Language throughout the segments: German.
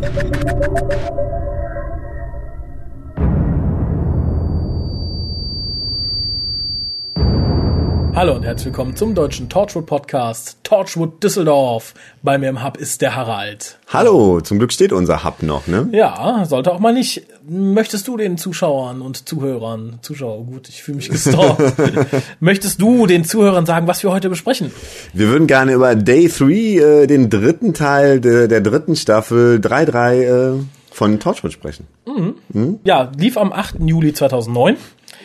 フフフフ。Hallo und herzlich willkommen zum deutschen Torchwood Podcast Torchwood Düsseldorf. Bei mir im Hub ist der Harald. Hallo, zum Glück steht unser Hub noch, ne? Ja, sollte auch mal nicht. Möchtest du den Zuschauern und Zuhörern, Zuschauer, gut, ich fühle mich gestalkt. Möchtest du den Zuhörern sagen, was wir heute besprechen? Wir würden gerne über Day 3, äh, den dritten Teil de, der dritten Staffel 3.3 äh, von Torchwood sprechen. Ja, lief am 8. Juli 2009.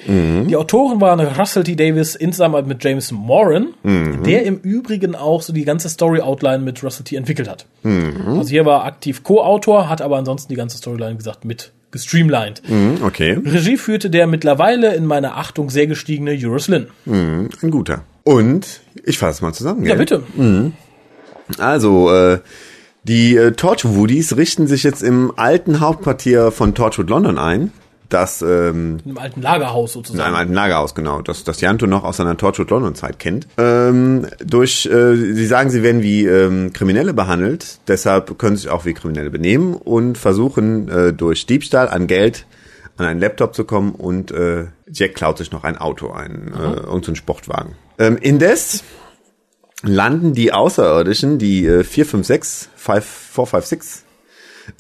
Die Autoren waren Russell T. Davis in Zusammenarbeit mit James Moran, der im Übrigen auch so die ganze Story-Outline mit Russell T. entwickelt hat. Also hier war aktiv Co-Autor, hat aber ansonsten die ganze Storyline, wie gesagt, mit gestreamlined. Hm, okay, Regie führte der mittlerweile in meiner Achtung sehr gestiegene Juris Lin. hm, ein guter. Und ich fasse mal zusammen, gell? Ja, bitte. Also, äh, die äh, Torchwoodies richten sich jetzt im alten Hauptquartier von Torchwood London ein. Das ähm, In einem alten Lagerhaus In sozusagen. einem alten Lagerhaus, genau, das, das Janto noch aus seiner Torchwood London Zeit kennt. Ähm, durch, äh, sie sagen, sie werden wie ähm, Kriminelle behandelt, deshalb können sie sich auch wie Kriminelle benehmen und versuchen äh, durch Diebstahl an Geld an einen Laptop zu kommen und äh, Jack klaut sich noch ein Auto ein, äh, irgendeinen Sportwagen. Ähm, indes landen die Außerirdischen, die äh, 456, 5, 456,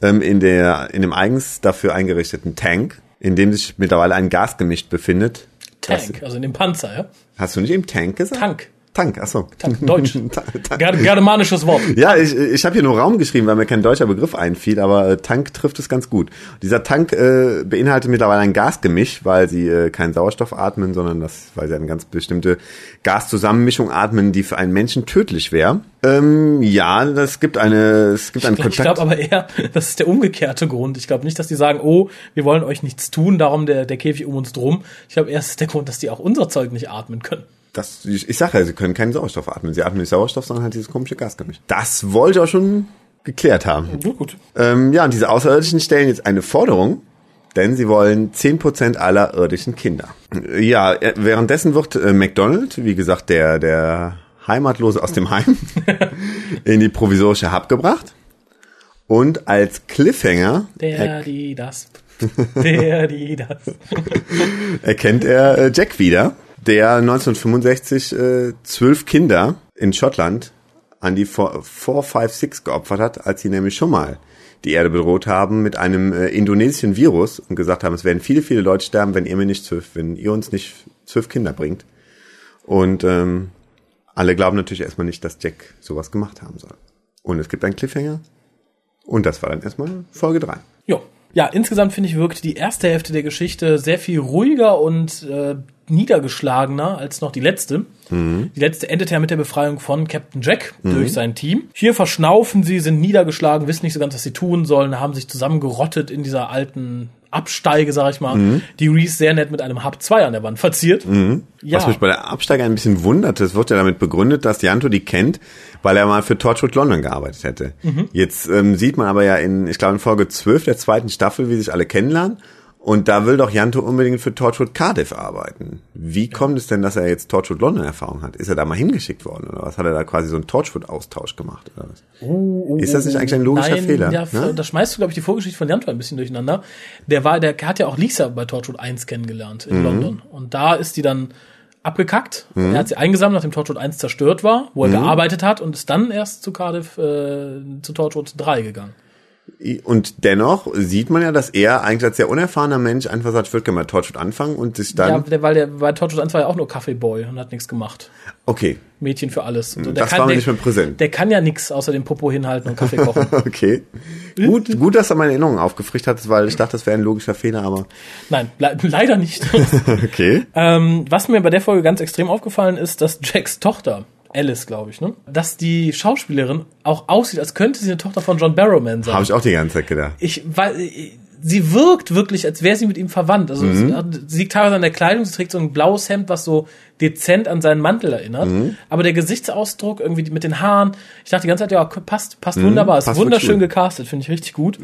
ähm, in, der, in dem eigens dafür eingerichteten Tank, in dem sich mittlerweile ein Gasgemisch befindet. Tank, also in dem Panzer, ja? Hast du nicht eben Tank gesagt? Tank. Tank, achso. Tank, Deutsch. Germanisches Wort. Ja, ich, ich habe hier nur Raum geschrieben, weil mir kein deutscher Begriff einfiel, aber äh, Tank trifft es ganz gut. Dieser Tank äh, beinhaltet mittlerweile ein Gasgemisch, weil sie äh, keinen Sauerstoff atmen, sondern das, weil sie eine ganz bestimmte Gaszusammenmischung atmen, die für einen Menschen tödlich wäre. Ähm, ja, das gibt eine, es gibt einen Ich Kontakt. glaube aber eher, das ist der umgekehrte Grund. Ich glaube nicht, dass die sagen, oh, wir wollen euch nichts tun, darum der, der Käfig um uns drum. Ich glaube, erst ist der Grund, dass die auch unser Zeug nicht atmen können. Das, ich, sage ja, sie können keinen Sauerstoff atmen. Sie atmen nicht Sauerstoff, sondern halt dieses komische Gasgemisch. Das wollte ich auch schon geklärt haben. Gut, gut. Ähm, ja, und diese Außerirdischen stellen jetzt eine Forderung, denn sie wollen 10% aller irdischen Kinder. Ja, äh, währenddessen wird äh, McDonald, wie gesagt, der, der Heimatlose aus dem Heim, in die provisorische Hub gebracht. Und als Cliffhanger Der, die, das. Der, die, das. erkennt er äh, Jack wieder, der 1965 äh, zwölf Kinder in Schottland an die 456 geopfert hat, als sie nämlich schon mal die Erde bedroht haben mit einem äh, indonesischen Virus und gesagt haben, es werden viele, viele Leute sterben, wenn ihr mir nicht zwölf, wenn ihr uns nicht zwölf Kinder bringt. Und ähm, alle glauben natürlich erstmal nicht, dass Jack sowas gemacht haben soll. Und es gibt einen Cliffhanger. Und das war dann erstmal Folge drei. Jo. Ja, insgesamt finde ich, wirkt die erste Hälfte der Geschichte sehr viel ruhiger und äh, niedergeschlagener als noch die letzte. Die letzte endet ja mit der Befreiung von Captain Jack durch sein Team. Hier verschnaufen sie, sind niedergeschlagen, wissen nicht so ganz, was sie tun sollen, haben sich zusammengerottet in dieser alten Absteige, sag ich mal, die Reese sehr nett mit einem Hub 2 an der Wand verziert. Ja. Was mich bei der Absteiger ein bisschen wundert, es wird ja damit begründet, dass Janto die kennt, weil er mal für Torchwood London gearbeitet hätte. Jetzt ähm, sieht man aber ja in, ich glaube in Folge 12 der zweiten Staffel, wie sich alle kennenlernen. Und da will doch Janto unbedingt für Torchwood Cardiff arbeiten. Wie kommt es denn, dass er jetzt Torchwood London Erfahrung hat? Ist er da mal hingeschickt worden oder was? Hat er da quasi so einen Torchwood-Austausch gemacht oder was? ist das nicht eigentlich ein logischer Nein, Fehler? Ja, ne? da schmeißt du, glaube ich, die Vorgeschichte von Janto ein bisschen durcheinander. Der war, der hat ja auch Lisa bei Torchwood 1 kennengelernt Mhm. in London. Und da ist die dann abgekackt. Er hat sie eingesammelt, nachdem Torchwood 1 zerstört war, wo er Mhm. gearbeitet hat und ist dann erst zu Cardiff, äh, zu Torchwood 3 gegangen. Und dennoch sieht man ja, dass er eigentlich als sehr unerfahrener Mensch einfach sagt, ich würde gerne mal Torchwood anfangen und sich dann, Ja, der, weil der bei Torchwood 1 war ja auch nur Kaffeeboy und hat nichts gemacht. okay, Mädchen für alles. Und so. das war mir der, nicht mehr präsent. Der kann ja nichts außer dem Popo hinhalten und Kaffee kochen. Okay. Gut, gut, dass du meine Erinnerungen aufgefrischt hattest, weil ich dachte, das wäre ein logischer Fehler, aber Nein, le leider nicht. okay. Ähm, was mir bei der Folge ganz extrem aufgefallen ist, dass Jacks Tochter, Alice, glaube ich, ne, dass die Schauspielerin auch aussieht, als könnte sie eine Tochter von John Barrowman sein. Habe ich auch die ganze Zeit gedacht. Ich, weil, sie wirkt wirklich, als wäre sie mit ihm verwandt. Also Mhm. sie liegt teilweise an der Kleidung, sie trägt so ein blaues Hemd, was so dezent an seinen Mantel erinnert. Mhm. Aber der Gesichtsausdruck, irgendwie mit den Haaren, ich dachte die ganze Zeit, ja, passt, passt wunderbar, ist Mhm. passt wunderschön gut. Mhm. gecastet, finde ich richtig gut.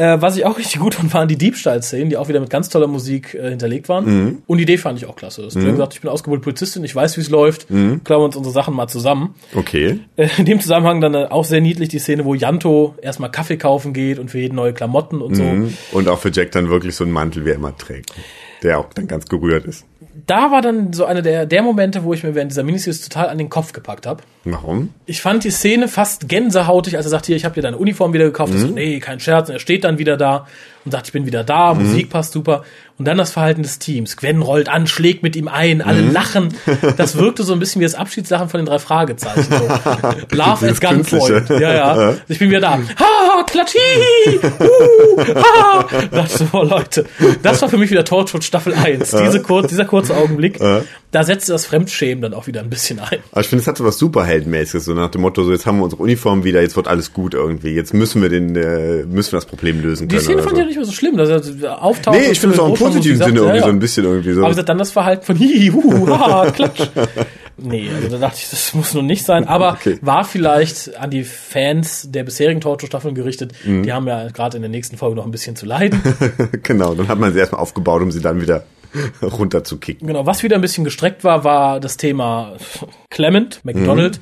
Äh, was ich auch richtig gut fand, waren die Diebstahlszenen, die auch wieder mit ganz toller Musik äh, hinterlegt waren. Mhm. Und die Idee fand ich auch klasse. Das mhm. gesagt, ich bin ausgebildete Polizistin, ich weiß, wie es läuft. Mhm. Klauen wir uns unsere Sachen mal zusammen. Okay. Äh, in dem Zusammenhang dann äh, auch sehr niedlich die Szene, wo Janto erstmal Kaffee kaufen geht und für jeden neue Klamotten und so. Mhm. Und auch für Jack dann wirklich so einen Mantel, wie er immer trägt. Der auch dann ganz gerührt ist. Da war dann so einer der, der Momente, wo ich mir während dieser Miniseries total an den Kopf gepackt habe. Warum? Ich fand die Szene fast gänsehautig, als er sagt, hier, ich habe dir deine Uniform wieder gekauft. Ich so, nee, kein Scherz. Und er steht dann wieder da und sagt, ich bin wieder da, Musik passt super. Und dann das Verhalten des Teams. Gwen rollt an, schlägt mit ihm ein, alle lachen. Das wirkte so ein bisschen wie das Abschiedslachen von den drei Fragezeichen. So. Love at Gunpoint. Ja, ja. Ich bin wieder da. Ha, klatschi! Uh, ha! So, oh, Leute. Das war für mich wieder Torchwood Staffel 1. Diese kur dieser kurze Augenblick. Da setzte das Fremdschämen dann auch wieder ein bisschen ein. Aber ich finde, es hat so was Superheldenmäßiges, so nach dem Motto, so jetzt haben wir unsere Uniform wieder, jetzt wird alles gut irgendwie. Jetzt müssen wir den, äh, müssen wir das Problem lösen können. Die Szene fand so. ich ja nicht mehr so schlimm, dass er auftaucht. Nee, ich finde es auch im positiven Sinne irgendwie so ein bisschen irgendwie so. Aber dann das Verhalten von hihi, hu, haha, klatsch. Nee, also da dachte ich, das muss nun nicht sein, aber Okay. war vielleicht an die Fans der bisherigen Torture-Staffeln gerichtet. Die haben ja gerade in der nächsten Folge noch ein bisschen zu leiden. genau, dann hat man sie erstmal aufgebaut, um sie dann wieder runterzukicken. genau, was wieder ein bisschen gestreckt war, war das Thema Clement, McDonald,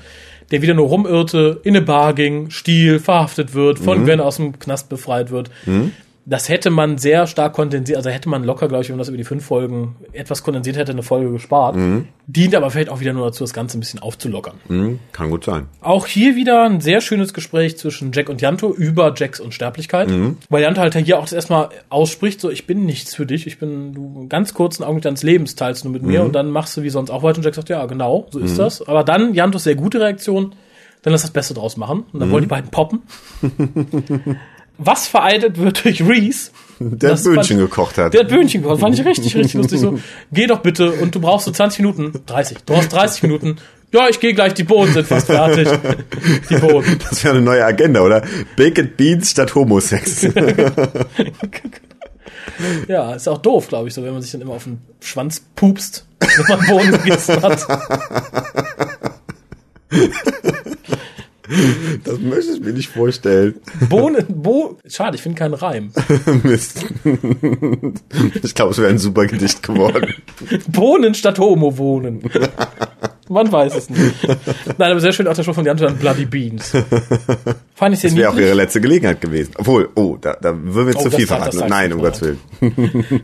der wieder nur rumirrte, in eine Bar ging, Stiel, verhaftet wird, von Gwen aus dem Knast befreit wird. Das hätte man sehr stark kondensiert, also hätte man locker, glaube ich, wenn man das über die fünf Folgen etwas kondensiert hätte, eine Folge gespart. Dient aber vielleicht auch wieder nur dazu, das Ganze ein bisschen aufzulockern. Hm, kann gut sein. Auch hier wieder ein sehr schönes Gespräch zwischen Jack und Janto über Jacks Unsterblichkeit. Weil Janto halt hier auch das erstmal ausspricht, so, ich bin nichts für dich, ich bin, du, ganz kurzen Augenblick deines Lebens teilst du mit mir und dann machst du wie sonst auch weiter. Und Jack sagt, ja, genau, so ist das. Aber dann Jantos sehr gute Reaktion, dann lass das Beste draus machen. Und dann wollen die beiden poppen. Was vereitelt wird durch Reese. Der Das Böhnchen fand- gekocht hat. Der hat Böhnchen gekocht. Fand ich richtig, richtig lustig. So, geh doch bitte und du brauchst so 20 Minuten. 30. Du brauchst 30 Minuten. Ja, ich gehe gleich, die Bohnen sind fast fertig. Die Bohnen. Das wäre eine neue Agenda, oder? Baked Beans statt Homosex. Ja, ist auch doof, glaube ich, so, wenn man sich dann immer auf den Schwanz pupst, wenn man Bohnen gegessen hat. Mir nicht vorstellen. Bohnen, Bo, schade, ich finde keinen Reim. Mist. Ich glaube, es wäre ein super Gedicht geworden. Bohnen statt Homo wohnen. Man weiß es nicht. Nein, aber sehr schön auch der Spruch von Jan Bloody Beans. Fand ich sehr Das wäre auch ihre letzte Gelegenheit gewesen. Obwohl, oh, da, da würden wir Oh, zu viel verraten. Nein, um Gottes Willen.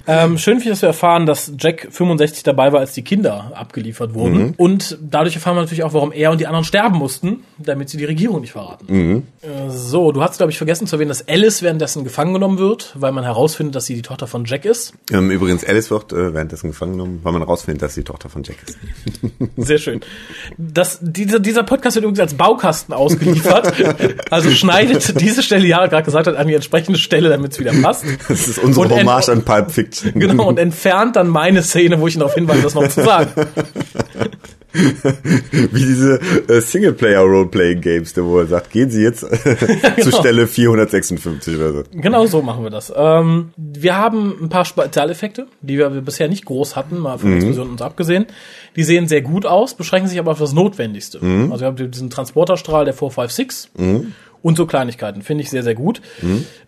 Ähm, schön finde ich, dass wir erfahren, dass Jack 65 dabei war, als die Kinder abgeliefert wurden. Und dadurch erfahren wir natürlich auch, warum er und die anderen sterben mussten, damit sie die Regierung nicht verraten. Äh, so, du hast, glaube ich, vergessen zu erwähnen, dass Alice währenddessen gefangen genommen wird, weil man herausfindet, dass sie die Tochter von Jack ist. Ähm, übrigens, Alice wird äh, währenddessen gefangen genommen, weil man rausfindet, dass sie die Tochter von Jack ist. Sehr schön. Das, dieser, dieser Podcast wird übrigens als Baukasten ausgeliefert. also schneidet diese Stelle, die Jara gerade gesagt hat, an die entsprechende Stelle, damit es wieder passt. Das ist unsere Und Hommage an Pulp Fiction. Genau, und entfernt dann meine Szene, wo ich ihn darauf hinweise, das noch zu sagen. Wie diese äh, Singleplayer-Role-Playing-Games, wo er sagt, gehen Sie jetzt äh, zur Genau. Stelle 456 oder so. Genau so machen wir das. Ähm, wir haben ein paar Spezialeffekte, die wir bisher nicht groß hatten, mal von der Explosion uns abgesehen. Die sehen sehr gut aus, beschränken sich aber auf das Notwendigste. Also wir haben diesen Transporterstrahl der 456 und so Kleinigkeiten. Finde ich sehr, sehr gut.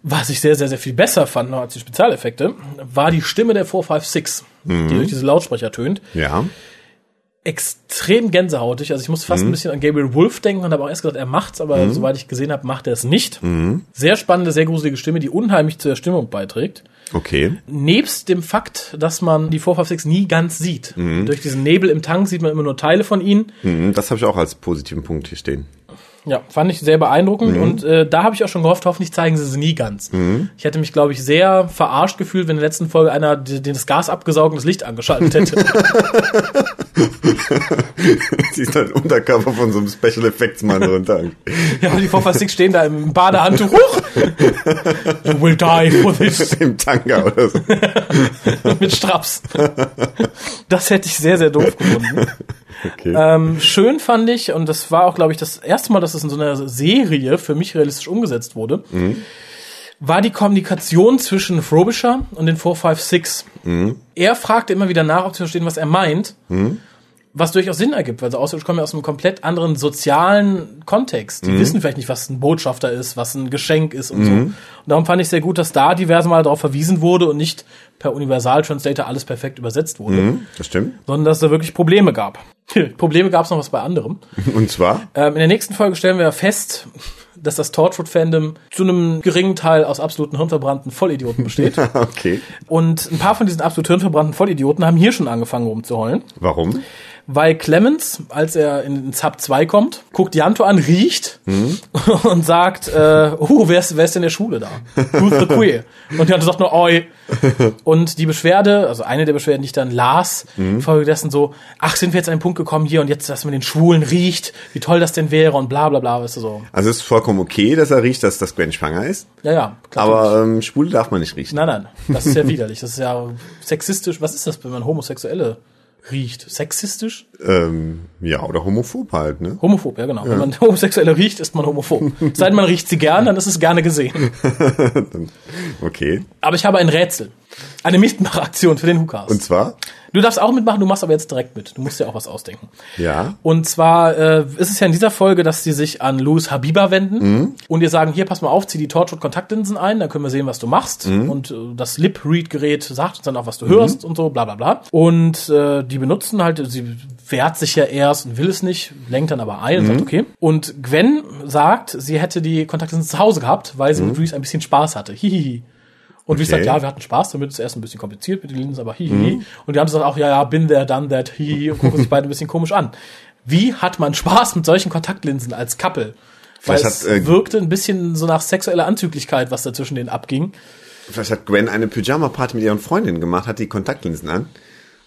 Was ich sehr, sehr, sehr viel besser fand noch als die Spezialeffekte, war die Stimme der 456, die durch diese Lautsprecher tönt. Ja. Extrem gänsehautig. Also ich muss fast ein bisschen an Gabriel Wolf denken und habe auch erst gedacht, er macht's, aber soweit ich gesehen habe, macht er es nicht. Sehr spannende, sehr gruselige Stimme, die unheimlich zur Stimmung beiträgt. Okay. Nebst dem Fakt, dass man die 456 nie ganz sieht. Durch diesen Nebel im Tank sieht man immer nur Teile von ihnen. Mhm, Das habe ich auch als positiven Punkt hier stehen. Ja, fand ich sehr beeindruckend und äh, da habe ich auch schon gehofft, hoffentlich zeigen sie sie nie ganz. Ich hätte mich, glaube ich, sehr verarscht gefühlt, wenn in der letzten Folge einer den das Gas abgesaugt und das Licht angeschaltet hätte. Sie ist ein Unterkörper von so einem Special Effects Mann runter. ja, und die 456 stehen da im Badehandtuch. Huch! You will die for this. Im Tanga oder so. mit Straps. Das hätte ich sehr, sehr doof gefunden. Okay. Ähm, schön fand ich, und das war auch, glaube ich, das erste Mal, dass es in so einer Serie für mich realistisch umgesetzt wurde, war die Kommunikation zwischen Frobisher und den 456. Er fragte immer wieder nach, ob zu verstehen, was er meint. Was durchaus Sinn ergibt, weil so Außerirdische kommen ja aus einem komplett anderen sozialen Kontext. Die wissen vielleicht nicht, was ein Botschafter ist, was ein Geschenk ist und so. Und darum fand ich sehr gut, dass da diverse Mal darauf verwiesen wurde und nicht per Universal Translator alles perfekt übersetzt wurde, Hm, das stimmt. sondern dass es da wirklich Probleme gab. Probleme gab es noch was bei anderem. Und zwar? Ähm, in der nächsten Folge stellen wir fest, dass das Torchwood-Fandom zu einem geringen Teil aus absoluten hirnverbrannten Vollidioten besteht. Okay. Und ein paar von diesen absolut hirnverbrannten Vollidioten haben hier schon angefangen rumzuheulen. Warum? Weil Clemens, als er in den Sub 2 kommt, guckt Janto an, riecht und sagt, äh, uh, wer ist, wer ist in der Schule da? Who's the queer? Und Janto sagt nur, oi. Und die Beschwerde, also eine der Beschwerden, die ich dann las, folgedessen so, ach, sind wir jetzt an den Punkt gekommen hier und jetzt, dass man den Schwulen riecht, wie toll das denn wäre und bla bla bla, weißt du so. Also es ist vollkommen okay, dass er riecht, dass das Gwen schwanger ist. Ja, ja. klar. Aber ähm, Schwule darf man nicht riechen. Nein, nein, das ist ja widerlich. Das ist ja sexistisch. Was ist das, wenn man Homosexuelle riecht? Sexistisch? Ähm, ja, oder homophob halt, ne? Homophob, ja genau. Wenn man Homosexuelle riecht, ist man homophob. Seit man riecht sie gern, dann ist es gerne gesehen. Okay. Aber ich habe ein Rätsel. Eine Mitmachaktion für den Hukas. Und zwar? Du darfst auch mitmachen, du machst aber jetzt direkt mit. Du musst dir auch was ausdenken. Ja. Und zwar äh, ist es ja in dieser Folge, dass sie sich an Louis Habiba wenden und ihr sagen, hier, pass mal auf, zieh die Torchwood-Kontaktlinsen ein, dann können wir sehen, was du machst. Und äh, das Lip-Read-Gerät sagt uns dann auch, was du hörst und so, bla bla bla. Und äh, die benutzen halt, sie wehrt sich ja erst und will es nicht, lenkt dann aber ein und sagt, okay. Und Gwen sagt, sie hätte die Kontaktlinsen zu Hause gehabt, weil sie mit Reese ein bisschen Spaß hatte. Hihihi. Und Okay. sagt, ja, wir hatten Spaß, damit ist erst ein bisschen kompliziert mit den Linsen, aber hihi. Und die haben sagt auch, ja, ja, bin there, done that, hihi, und gucken sich beide ein bisschen komisch an. Wie hat man Spaß mit solchen Kontaktlinsen als Couple? Weil Vielleicht es hat, äh, wirkte ein bisschen so nach sexueller Anzüglichkeit, was da zwischen denen abging. Vielleicht hat Gwen eine Pyjama-Party mit ihren Freundinnen gemacht, hat die Kontaktlinsen an.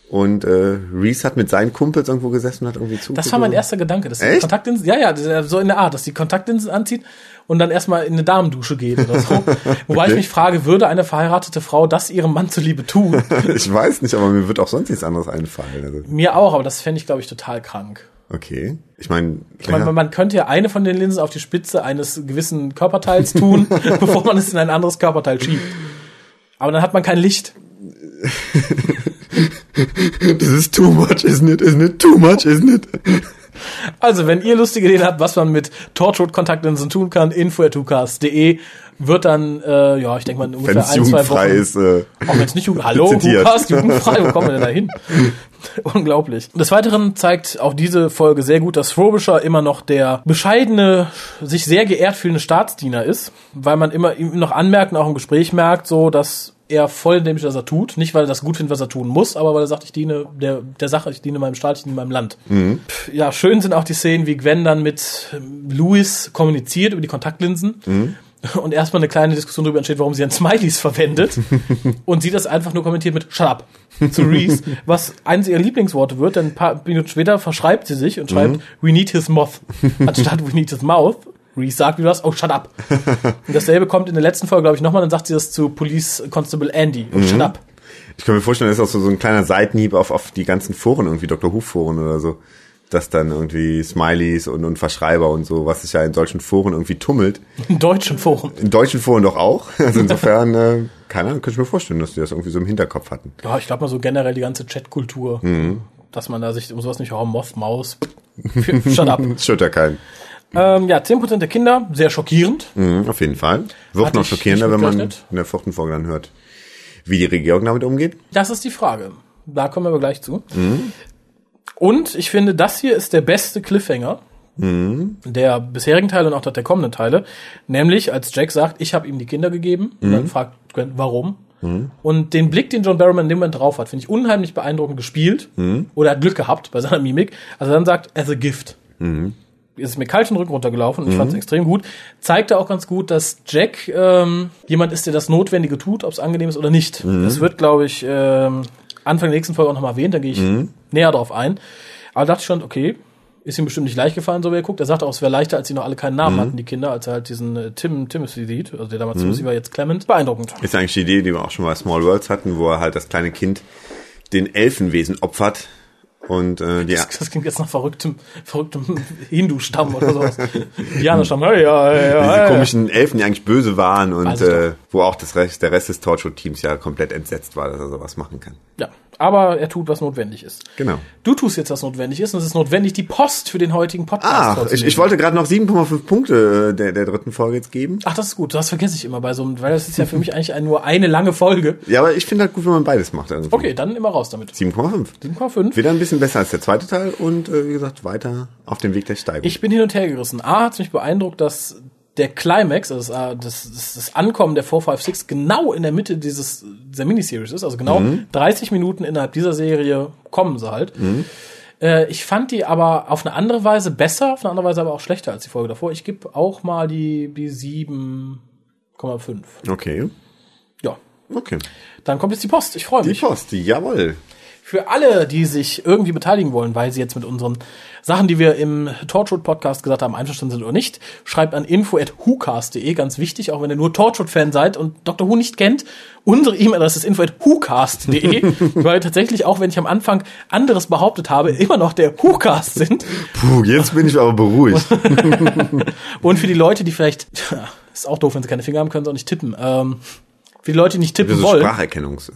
Und äh, Reese hat mit seinen Kumpels irgendwo gesessen und hat irgendwie zugeguckt. Das war mein erster Gedanke, dass die? Kontaktlinsen, ja, ja, so in der Art, dass die Kontaktlinsen anzieht und dann erstmal in eine Damendusche geht oder so. Wobei ich Okay. mich frage, würde eine verheiratete Frau das ihrem Mann zuliebe tun? Ich weiß nicht, aber mir wird auch sonst nichts anderes einfallen. Also, Mir auch, aber das fände ich, glaube ich, total krank. okay. Ich meine, Ich meine, man könnte ja eine von den Linsen auf die Spitze eines gewissen Körperteils tun, bevor man es in ein anderes Körperteil schiebt. Aber dann hat man kein Licht. this is too much, isn't it? Isn't it too much, isn't it? Also, wenn ihr lustige Ideen habt, was man mit Torchwood-Kontaktlinsen tun kann, info.tukas.de wird dann, äh, ja, ich denke mal, ungefähr ein, zwei Wochen. ist. Äh, Auch wenn es nicht Jugend, hallo, Zitiert. Jugendfrei, wo kommen wir denn da hin? Unglaublich. Des Weiteren zeigt auch diese Folge sehr gut, dass Frobisher immer noch der bescheidene, sich sehr geehrt fühlende Staatsdiener ist, weil man immer ihm noch anmerkt und auch im Gespräch merkt, so, dass er voll in dem ist, was er tut. Nicht, weil er das gut findet, was er tun muss, aber weil er sagt, ich diene der, der Sache, ich diene meinem Staat, ich diene meinem Land. Pff, Ja, schön sind auch die Szenen, wie Gwen dann mit ähm, Louis kommuniziert über die Kontaktlinsen. Und erstmal eine kleine Diskussion darüber entsteht, warum sie dann Smileys verwendet. und sie das einfach nur kommentiert mit Shut up zu Reese, was eines ihrer Lieblingsworte wird, denn ein paar Minuten später verschreibt sie sich und schreibt We need his mouth anstatt We need his mouth. Reese sagt wie was, oh, shut up. und dasselbe kommt in der letzten Folge, glaube ich, nochmal, dann sagt sie das zu Police Constable Andy. Oh, shut up. ich kann mir vorstellen, das ist auch so, so ein kleiner Seitenhieb auf, auf die ganzen Foren, irgendwie Dr. Who-Foren oder so. Dass dann irgendwie Smileys und, und Verschreiber und so, was sich ja in solchen Foren irgendwie tummelt. In deutschen Foren. In deutschen Foren doch auch. Also insofern, äh, keine Ahnung, könnte ich mir vorstellen, dass die das irgendwie so im Hinterkopf hatten. Ja, ich glaube mal so generell die ganze Chatkultur, dass man da sich um sowas nicht, oh, Moth, Maus, shut up. Stört ja keinen. Ähm, ja, 10% der Kinder, sehr schockierend. Mhm, auf jeden Fall. Wird Hatte noch schockierender, wenn man in der vierten Folge dann hört, wie die Regierung damit umgeht. Das ist die Frage. Da kommen wir aber gleich zu. Und ich finde, das hier ist der beste Cliffhanger der bisherigen Teile und auch der kommenden Teile. Nämlich, als Jack sagt, ich habe ihm die Kinder gegeben. Und dann fragt Gwen, warum? Und den Blick, den John Barrowman in dem Moment drauf hat, finde ich unheimlich beeindruckend gespielt. Oder hat Glück gehabt bei seiner Mimik. Also dann sagt, as a gift. Ist mir kalt den Rücken runtergelaufen und ich fand es extrem gut. Zeigte auch ganz gut, dass Jack ähm, jemand ist, der das Notwendige tut, ob es angenehm ist oder nicht. Das wird, glaube ich, ähm, Anfang der nächsten Folge auch nochmal erwähnt, da gehe ich näher drauf ein. Aber dachte ich schon, okay, ist ihm bestimmt nicht leicht gefallen, so wie er guckt. Er sagte auch, es wäre leichter, als sie noch alle keinen Namen hatten, die Kinder, als er halt diesen äh, Tim Timothy sieht, also der damals Timothy war, jetzt Clement. Beeindruckend. Ist eigentlich die Idee, die wir auch schon mal bei Small Worlds hatten, wo er halt das kleine Kind den Elfenwesen opfert und äh, die, Das klingt jetzt nach verrücktem, verrücktem Hindu-Stamm oder sowas. Indianerstamm. Hey, ja, ja, ja, diese komischen Elfen, die eigentlich böse waren und äh, wo auch das Rest, der Rest des Torchwood-Teams ja komplett entsetzt war, dass er sowas machen kann. Ja, aber er tut, was notwendig ist. Genau. Du tust jetzt, was notwendig ist, und es ist notwendig, die Post für den heutigen Podcast Ach, ich, ich wollte gerade noch 7,5 Punkte äh, der, der dritten Folge jetzt geben. Ach, das ist gut. Das vergesse ich immer bei so einem, weil das ist ja für mich eigentlich nur eine lange Folge. Ja, aber ich finde halt gut, wenn man beides macht. Also Okay, dann immer raus damit. 7,5. 7,5. Wieder ein bisschen besser als der zweite Teil und äh, wie gesagt, weiter auf dem Weg der Steigung. Ich bin hin und her gerissen. A hat mich beeindruckt, dass der Climax, also das, das, das, das Ankommen der 456 genau in der Mitte dieses dieser Miniseries ist. Also genau 30 Minuten innerhalb dieser Serie kommen sie halt. Äh, ich fand die aber auf eine andere Weise besser, auf eine andere Weise aber auch schlechter als die Folge davor. Ich gebe auch mal die, die 7,5. okay. Ja. Okay. Dann kommt jetzt die Post. Ich freue Die mich. Post, jawohl. Für alle, die sich irgendwie beteiligen wollen, weil sie jetzt mit unseren Sachen, die wir im Torchwood Podcast gesagt haben, einverstanden sind oder nicht, schreibt an info@whocast.de, ganz wichtig, auch wenn ihr nur Torchwood-Fan seid und Dr. Who nicht kennt. Unsere E-Mail-Adresse ist info@whocast.de, weil tatsächlich, auch wenn ich am Anfang anderes behauptet habe, immer noch der Whocast sind. Puh, jetzt bin ich aber beruhigt. Und für die Leute, die vielleicht, ist auch doof, wenn sie keine Finger haben, können sie auch nicht tippen. Ähm, für die Leute, die nicht tippen ist wollen. Spracherkennungs.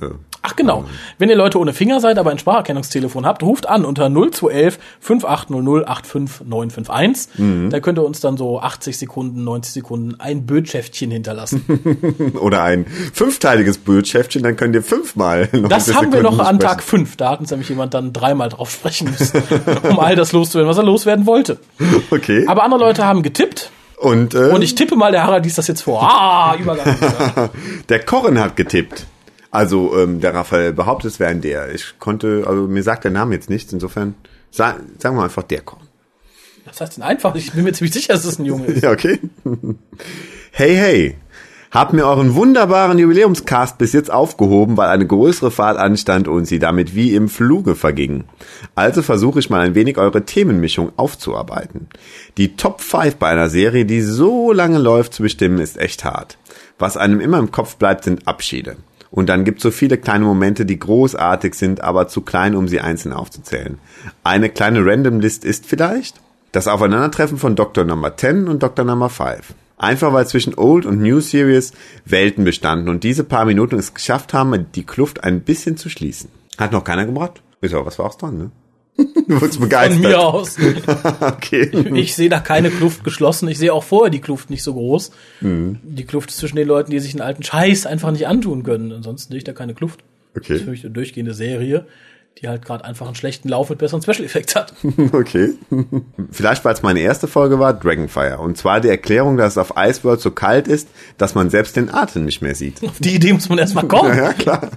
Ach genau. Wenn ihr Leute ohne Finger seid, aber ein Spracherkennungstelefon habt, ruft an unter 0211 5800 85951. Mhm. Da könnt ihr uns dann so 80 Sekunden, 90 Sekunden ein Bötschäftchen hinterlassen. oder ein fünfteiliges Bildschäftchen, dann könnt ihr fünfmal noch Das haben wir noch an sprechen. Tag 5. Da hat uns nämlich jemand dann dreimal drauf sprechen müssen, um all das loszuwerden, was er loswerden wollte. Okay. Aber andere Leute haben getippt und äh, und ich tippe mal, der Harald liest das jetzt vor. Ah, Übergang. der Kochen hat getippt. Also ähm, der Raphael behauptet, es wäre ein der. Ich konnte, also mir sagt der Name jetzt nichts. Insofern sa sagen wir einfach der Kochen. Was heißt denn einfach? Ich bin mir ziemlich sicher, dass es ein Junge ist. Ja, okay. Hey, hey. Habt mir euren wunderbaren Jubiläumscast bis jetzt aufgehoben, weil eine größere Fahrt anstand und sie damit wie im Fluge verging. Also versuche ich mal ein wenig eure Themenmischung aufzuarbeiten. Die Top 5 bei einer Serie, die so lange läuft, zu bestimmen, ist echt hart. Was einem immer im Kopf bleibt, sind Abschiede. Und dann gibt es so viele kleine Momente, die großartig sind, aber zu klein, um sie einzeln aufzuzählen. Eine kleine Random-List ist vielleicht das Aufeinandertreffen von Dr. Number 10 und Dr. Number 5. Einfach weil zwischen Old und New Series Welten bestanden und diese paar Minuten es geschafft haben, die Kluft ein bisschen zu schließen. Hat noch keiner gebracht? Ist aber was war auch dran, ne? Du wurdest Von begeistert. mir aus. Okay. Ich sehe da keine Kluft geschlossen. Ich sehe auch vorher die Kluft nicht so groß. Mhm. Die Kluft ist zwischen den Leuten, die sich einen alten Scheiß einfach nicht antun können. Ansonsten sehe ich da keine Kluft. Das ist für Okay. mich eine durchgehende Serie, die halt gerade einfach einen schlechten Lauf mit besseren Special Effects hat. Okay. Vielleicht, weil es meine erste Folge war, Dragonfire. Und zwar die Erklärung, dass es auf Iceworld so kalt ist, dass man selbst den Atem nicht mehr sieht. Auf die Idee muss man erstmal kommen. Ja, klar.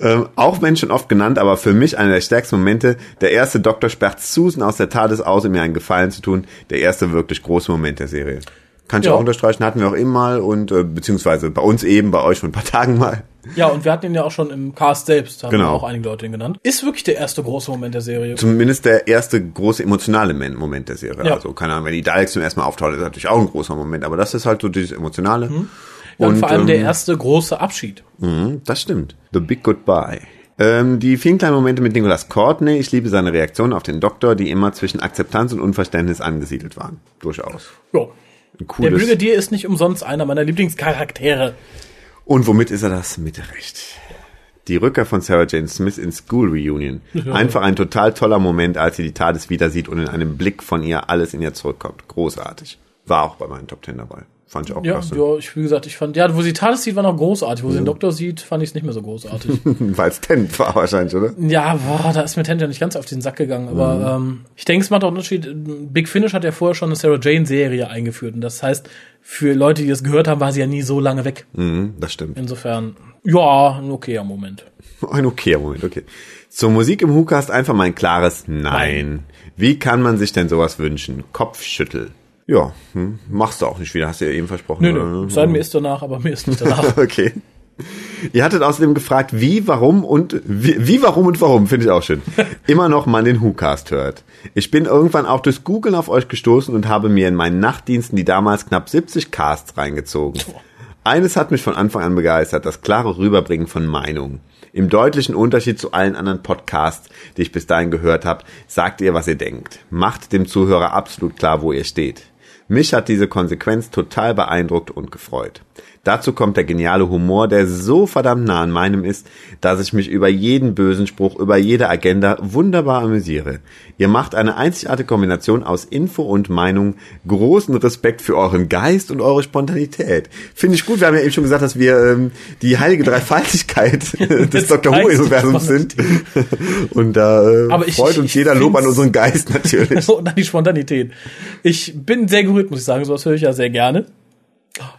ähm, auch wenn schon oft genannt, aber für mich einer der stärksten Momente. Der erste Doktor sperrt Susan aus der TARDIS aus, um mir einen Gefallen zu tun. Der erste wirklich große Moment der Serie. Kann ich Ja. auch unterstreichen, hatten wir auch eben mal und äh, beziehungsweise bei uns eben, bei euch vor ein paar Tagen mal. Ja, und wir hatten ihn ja auch schon im Cast selbst, haben Genau. auch einige Leute ihn genannt. Ist wirklich der erste große Moment der Serie. Zumindest der erste große emotionale Men- Moment der Serie. Ja. Also, keine Ahnung, wenn die Daleks zum ersten Mal auftauchen, ist natürlich auch ein großer Moment, aber das ist halt so dieses Emotionale. Ja, und vor allem der ähm, erste große Abschied. Mhm, das stimmt. The Big Goodbye. Ähm, die vielen kleinen Momente mit Nicholas Courtney. Ich liebe seine Reaktion auf den Doktor, die immer zwischen Akzeptanz und Unverständnis angesiedelt waren. Durchaus. Ja. Ein Der cooles. Brigadier ist nicht umsonst einer meiner Lieblingscharaktere. Und womit ist er das? Mit Recht. Die Rückkehr von Sarah Jane Smith in School Reunion. Einfach ein total toller Moment, als sie die TARDIS wieder sieht und in einem Blick von ihr alles in ihr zurückkommt. Großartig. War auch bei meinen Top Ten dabei. Fand ich auch Ja, klasse. ja, ich, wie gesagt, ich fand, ja, wo sie Thales sieht, war noch großartig. Wo sie den Doktor sieht, fand ich es nicht mehr so großartig. Weil es Ten war wahrscheinlich, oder? ja, boah, da ist mir Tender nicht ganz auf den Sack gegangen. Aber ähm, ich denke, es macht auch einen Unterschied. Big Finish hat ja vorher schon eine Sarah Jane-Serie eingeführt. Und das heißt, für Leute, die das gehört haben, war sie ja nie so lange weg. Mhm, das stimmt. Insofern, ja, ein okayer Moment. Ein okayer Moment, okay. Zur Musik im Hookast einfach mal ein klares Nein. Wie kann man sich denn sowas wünschen? Kopfschüttel. Ja, hm, machst du auch nicht wieder, hast du ja eben versprochen. Nö, nö. Es sei denn, mir ist danach, aber mir ist nicht danach. Okay. Ihr hattet außerdem gefragt, wie, warum und wie, wie warum und warum, finde ich auch schön. Immer noch man den WhoCast hört. Ich bin irgendwann auch durchs Googlen auf euch gestoßen und habe mir in meinen Nachtdiensten die damals knapp 70 Casts reingezogen. Eines hat mich von Anfang an begeistert, das klare Rüberbringen von Meinungen. Im deutlichen Unterschied zu allen anderen Podcasts, die ich bis dahin gehört habe, sagt ihr, was ihr denkt. Macht dem Zuhörer absolut klar, wo ihr steht. Mich hat diese Konsequenz total beeindruckt und gefreut. Dazu kommt der geniale Humor, der so verdammt nah an meinem ist, dass ich mich über jeden bösen Spruch, über jede Agenda wunderbar amüsiere. Ihr macht eine einzigartige Kombination aus Info und Meinung. Großen Respekt für euren Geist und eure Spontanität. Finde ich gut. Wir haben ja eben schon gesagt, dass wir ähm, die heilige Dreifaltigkeit des Dr. Who-Universums sind. Und da äh, Aber ich- freut uns jeder Lob an unseren Geist natürlich. Und dann die Spontanität. Ich bin sehr gerührt, muss ich sagen. Sowas höre ich ja sehr gerne.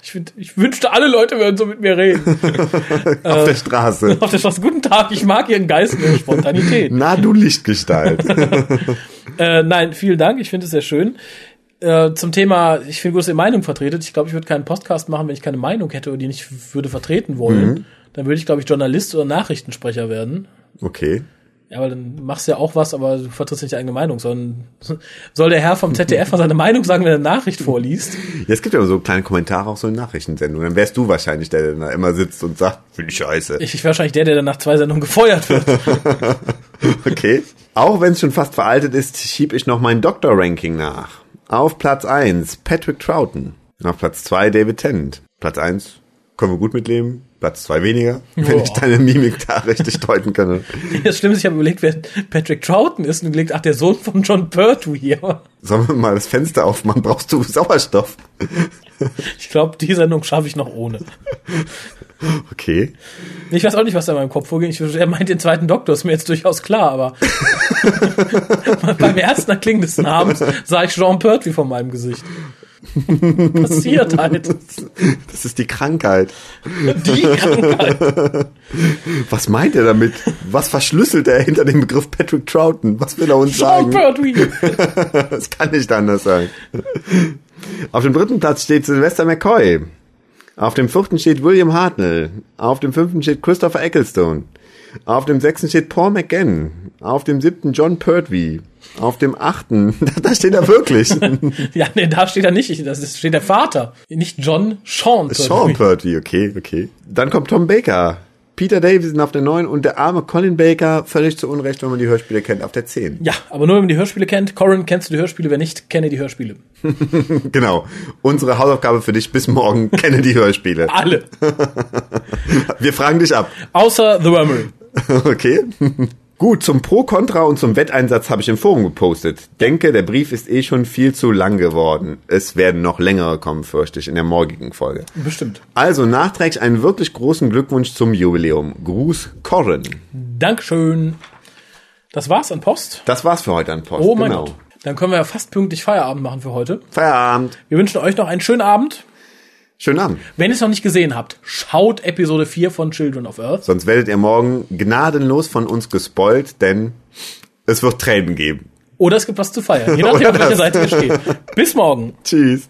Ich, find, ich wünschte, alle Leute würden so mit mir reden. Auf der Straße. Auf der Straße, guten Tag, ich mag Ihren Geist und Ihre Spontanität. Na, du Lichtgestalt. Äh, nein, vielen Dank, ich finde es sehr schön. Äh, zum Thema, ich finde gut, dass ihr Meinung vertretet. Ich glaube, ich würde keinen Podcast machen, wenn ich keine Meinung hätte oder die nicht würde vertreten wollen. Dann würde ich, glaube ich, Journalist oder Nachrichtensprecher werden. Okay. Ja, aber dann machst du ja auch was, aber du vertrittst nicht die eigene Meinung, sondern soll der Herr vom ZDF mal seine Meinung sagen, wenn er eine Nachricht vorliest? Ja, es gibt ja so kleine Kommentare auch so in Nachrichtensendungen. Dann wärst du wahrscheinlich der, der da immer sitzt und sagt, finde ich scheiße. Ich, ich wäre wahrscheinlich der, der dann nach zwei Sendungen gefeuert wird. Okay. Auch wenn es schon fast veraltet ist, schieb ich noch mein Doktor-Ranking nach. Auf Platz 1 Patrick Troughton. Auf Platz 2 David Tennant. Platz 1 können wir gut mitleben. Platz 2 weniger, wenn Boah. ich deine Mimik da richtig deuten kann. Das Schlimme ist, ich habe überlegt, wer Patrick Troughton ist und überlegt, ach, der Sohn von John Pertwee. Aber Sollen wir mal das Fenster aufmachen? Brauchst du Sauerstoff? ich glaube, die Sendung schaffe ich noch ohne. Okay. Ich weiß auch nicht, was da in meinem Kopf vorging. Ich, er meint den zweiten Doktor, ist mir jetzt durchaus klar, aber beim ersten Erklingen des Namens sah ich Jean Pertwee vor meinem Gesicht. Passiert halt. Das ist die Krankheit. Die Krankheit. Was meint er damit? Was verschlüsselt er hinter dem Begriff Patrick Troughton? Was will er uns sagen? Pertwee. Das kann nicht anders sein. Auf dem dritten Platz steht Sylvester McCoy. Auf dem vierten steht William Hartnell. Auf dem fünften steht Christopher Ecclestone. Auf dem sechsten steht Paul McGann. Auf dem siebten John Pertwee. Auf dem achten, da steht er wirklich. Ja, nee, da steht er nicht. Das ist, steht der Vater. Nicht John, Sean Pertwee. Sean Pertwee, okay, okay. Dann kommt Tom Baker. Peter Davison auf der 9 und der arme Colin Baker, völlig zu Unrecht, wenn man die Hörspiele kennt, auf der 10. Ja, aber nur wenn man die Hörspiele kennt. Corin, kennst du die Hörspiele? Wer nicht, kenne die Hörspiele. Genau. Unsere Hausaufgabe für dich bis morgen, kenne die Hörspiele. Alle. Wir fragen dich ab. Außer The Wormery. Okay. Gut, zum Pro, Contra und zum Wetteinsatz habe ich im Forum gepostet. Denke, der Brief ist eh schon viel zu lang geworden. Es werden noch längere kommen, fürchte ich, in der morgigen Folge. Bestimmt. Also nachträglich einen wirklich großen Glückwunsch zum Jubiläum. Gruß, Corin. Dankeschön. Das war's an Post. Das war's für heute an Post. Oh mein genau. Gott. Dann können wir ja fast pünktlich Feierabend machen für heute. Feierabend. Wir wünschen euch noch einen schönen Abend. Schönen Abend. Wenn ihr es noch nicht gesehen habt, schaut Episode 4 von Children of Earth. Sonst werdet ihr morgen gnadenlos von uns gespoilt, denn es wird Tränen geben. Oder es gibt was zu feiern. Je nachdem, auf welcher. Seite ihr steht. Bis morgen. Tschüss.